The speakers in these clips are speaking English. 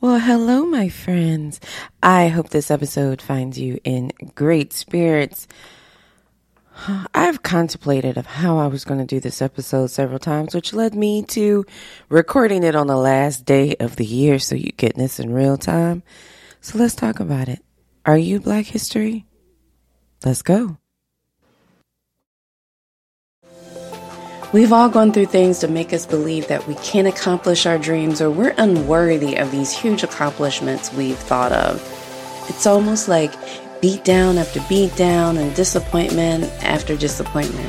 Well, hello, my friends. I hope this episode finds you in great spirits. I've contemplated of how I was going to do this episode several times, which led me to recording it on the last day of the year so you get this in real time. So let's talk about it. Are you Black History? Let's go. We've all gone through things to make us believe that we can't accomplish our dreams or we're unworthy of these huge accomplishments we've thought of. It's almost like beat down after beat down and disappointment after disappointment.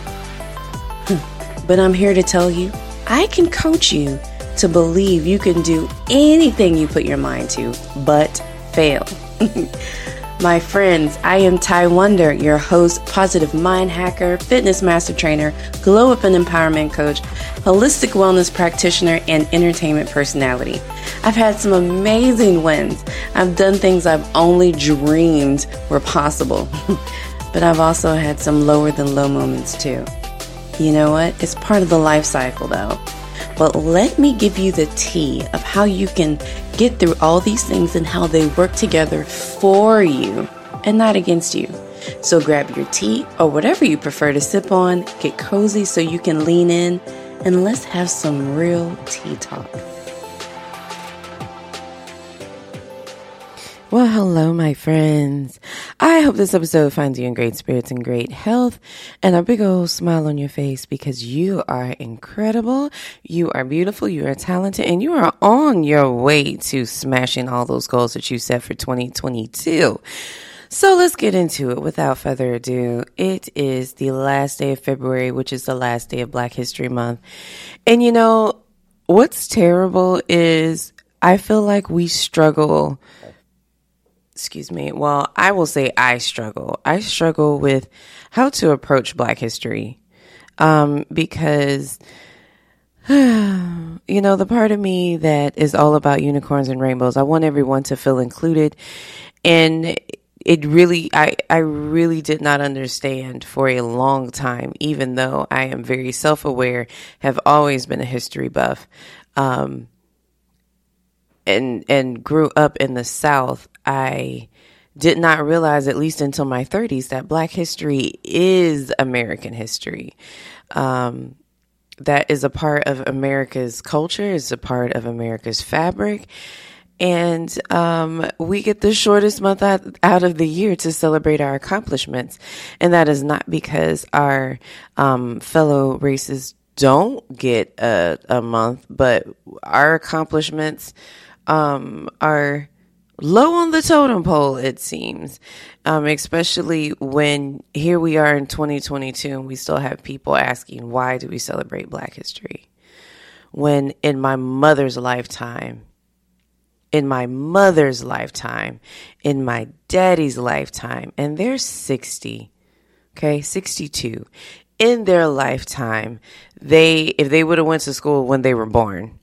Hmm. but I'm here to tell you, I can coach you to believe you can do anything you put your mind to, but fail. My friends, I am Ty Wonder, your host, positive mind hacker, fitness master trainer, glow up and empowerment coach, holistic wellness practitioner, and entertainment personality. I've had some amazing wins. I've done things I've only dreamed were possible. but I've also had some lower than low moments too. You know what? It's part of the life cycle though. But let me give you the tea of how you can get through all these things and how they work together for you and not against you. So grab your tea or whatever you prefer to sip on, get cozy so you can lean in, and let's have some real tea talk. Well, hello, my friends. I hope this episode finds you in great spirits and great health and a big old smile on your face because you are incredible. You are beautiful. You are talented and you are on your way to smashing all those goals that you set for 2022. So let's get into it without further ado. It is the last day of February, which is the last day of Black History Month. And you know, what's terrible is I feel like we struggle excuse me. Well, I will say I struggle. I struggle with how to approach Black history um, because, you know, the part of me that is all about unicorns and rainbows, I want everyone to feel included. And it really, I, I really did not understand for a long time, even though I am very self aware, have always been a history buff. Um, and and grew up in the South, I did not realize, at least until my 30s, that Black history is American history. Um, that is a part of America's culture, is a part of America's fabric. And um, we get the shortest month out, out, of the year to celebrate our accomplishments. And that is not because our um, fellow races don't get a, a month, but our accomplishments um, are low on the totem pole, it seems, um, especially when here we are in 2022 and we still have people asking, why do we celebrate Black History? When in my mother's lifetime, in my mother's lifetime, in my daddy's lifetime, and they're 60, okay, 62. In their lifetime, they, if they would have went to school when they were born,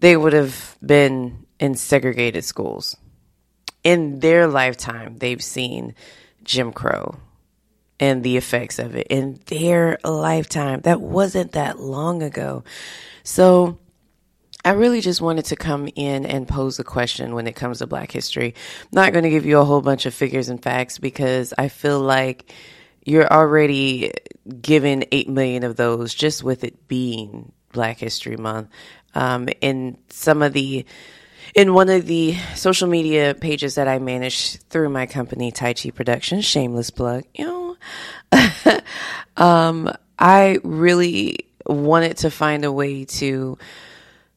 they would have been in segregated schools. In their lifetime, they've seen Jim Crow and the effects of it in their lifetime. That wasn't that long ago. So, I really just wanted to come in and pose a question when it comes to Black history. I'm not going to give you a whole bunch of figures and facts because I feel like you're already given 8 million of those just with it being Black History Month. Um, in some of the in one of the social media pages that I manage through my company, TyChi Productions, shameless plug, you know, um, I really wanted to find a way to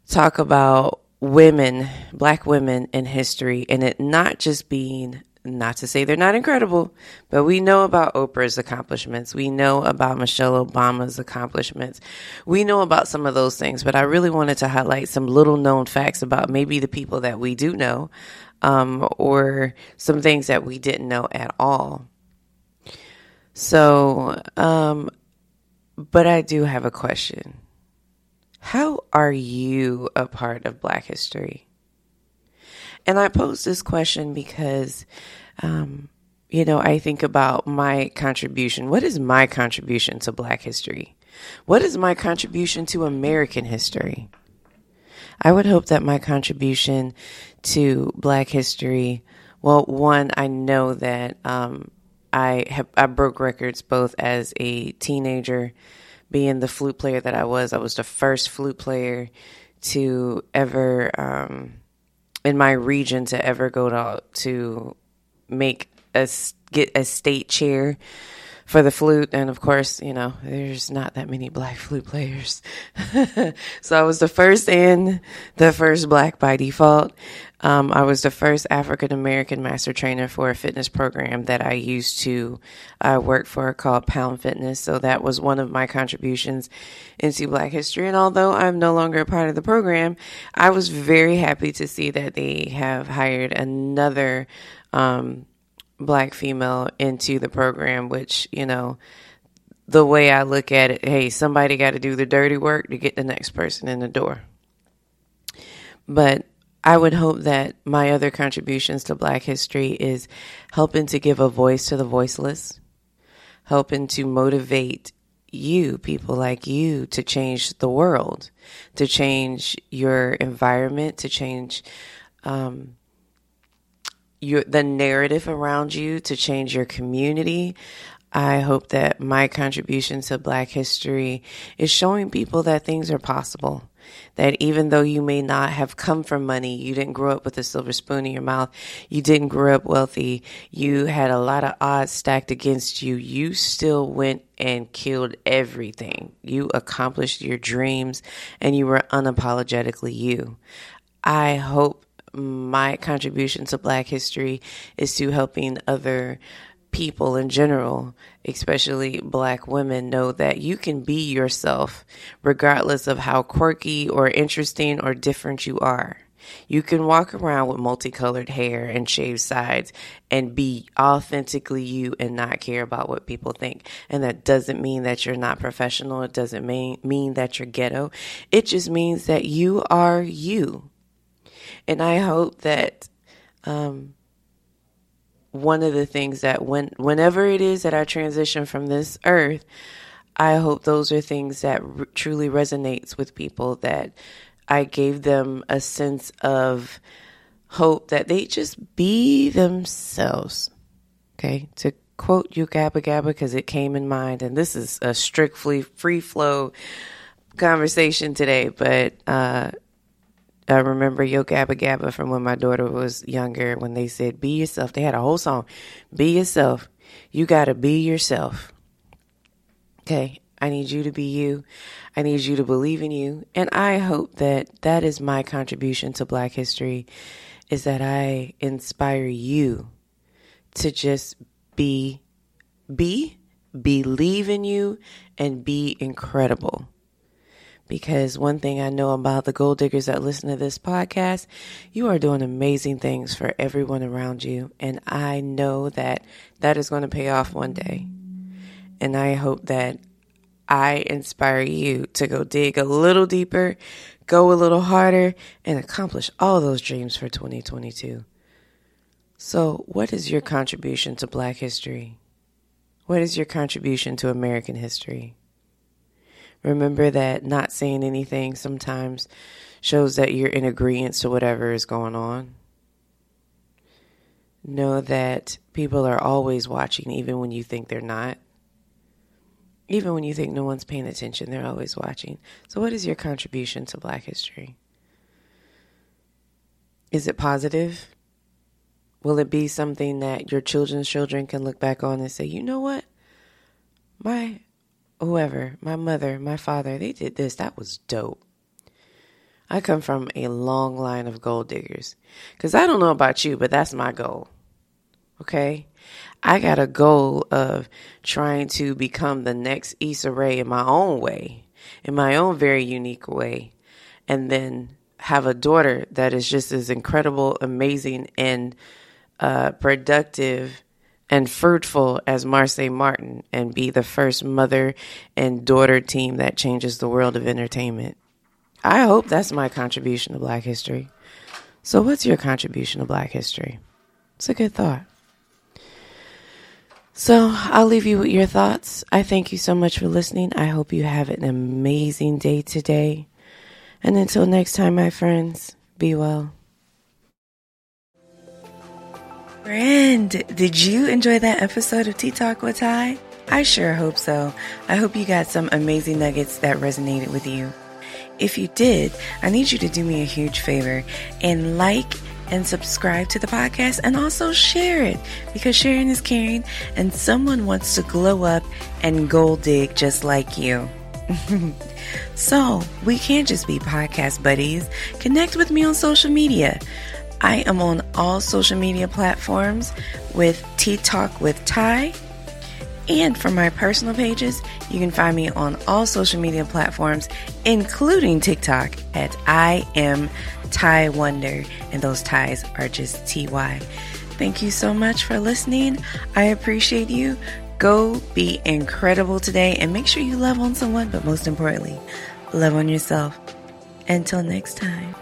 talk about women, black women in history, and it not just being not to say they're not incredible, but we know about Oprah's accomplishments. We know about Michelle Obama's accomplishments. We know about some of those things, but I really wanted to highlight some little known facts about maybe the people that we do know, um, or some things that we didn't know at all. So, um, but I do have a question. How are you a part of Black history? And I pose this question because, um, you know, I think about my contribution. What is my contribution to Black history? What is my contribution to American history? I would hope that my contribution to Black history, well, one, I know that um, I have I broke records both as a teenager, being the flute player that I was. I was the first flute player to ever um, in my region to ever go to to make a get a state chair for the flute. And of course, you know, there's not that many black flute players. so I was the first and the first black by default. Um, I was the first African American master trainer for a fitness program that I used to uh, work for called Pound Fitness. So that was one of my contributions into Black history. And although I'm no longer a part of the program, I was very happy to see that they have hired another um, black female into the program, which, you know, the way I look at it, hey, somebody got to do the dirty work to get the next person in the door. But I would hope that my other contributions to Black history is helping to give a voice to the voiceless, helping to motivate you, people like you, to change the world, to change your environment, to change um, your the narrative around you, to change your community. I hope that my contribution to Black history is showing people that things are possible that even though you may not have come from money, you didn't grow up with a silver spoon in your mouth, you didn't grow up wealthy, you had a lot of odds stacked against you, you still went and killed everything. You accomplished your dreams and you were unapologetically you. I hope my contribution to Black history is to helping other people in general, especially black women, know that you can be yourself regardless of how quirky or interesting or different you are. You can walk around with multicolored hair and shaved sides and be authentically you and not care about what people think. And that doesn't mean that you're not professional. It doesn't mean, mean that you're ghetto. It just means that you are you. And I hope that, um, one of the things that when whenever it is that I transition from this earth, I hope those are things that r- truly resonates with people that I gave them a sense of hope that they just be themselves. Okay, to quote Yo Gabba Gabba because it came in mind, and this is a strictly free flow conversation today, but uh, I remember Yo Gabba Gabba from when my daughter was younger when they said, Be yourself. They had a whole song. Be yourself. You got to be yourself. Okay. I need you to be you. I need you to believe in you. And I hope that that is my contribution to Black history is that I inspire you to just be, be, believe in you, and be incredible because one thing I know about the gold diggers that listen to this podcast, you are doing amazing things for everyone around you. And I know that that is going to pay off one day. And I hope that I inspire you to go dig a little deeper, go a little harder, and accomplish all those dreams for 2022. So, what is your contribution to Black history? What is your contribution to American history? Remember that not saying anything sometimes shows that you're in agreement to whatever is going on. Know that people are always watching, even when you think they're not. Even when you think no one's paying attention, they're always watching. So, what is your contribution to Black history? Is it positive? Will it be something that your children's children can look back on and say, you know what? My whoever, my mother, my father, they did this. That was dope. I come from a long line of gold diggers. Because I don't know about you, but that's my goal. Okay? I got a goal of trying to become the next Issa Rae in my own way, in my own very unique way, and then have a daughter that is just as incredible, amazing, and uh, productive and fruitful as Marsai Martin and be the first mother and daughter team that changes the world of entertainment. I hope that's my contribution to Black history. So, what's your contribution to Black history? It's a good thought. So, I'll leave you with your thoughts. I thank you so much for listening. I hope you have an amazing day today. And until next time, my friends, be well. Friend, did you enjoy that episode of Tea Talk with Ty? I sure hope so. I hope you got some amazing nuggets that resonated with you. If you did, I need you to do me a huge favor and like and subscribe to the podcast and also share it because sharing is caring and someone wants to glow up and gold dig just like you. so, we can't just be podcast buddies. Connect with me on social media. I am on all social media platforms with Tea Talk with Ty. And for my personal pages, you can find me on all social media platforms, including TikTok at I am Ty Wonder. And those ties are just TY. Thank you so much for listening. I appreciate you. Go be incredible today and make sure you love on someone, but most importantly, love on yourself. Until next time.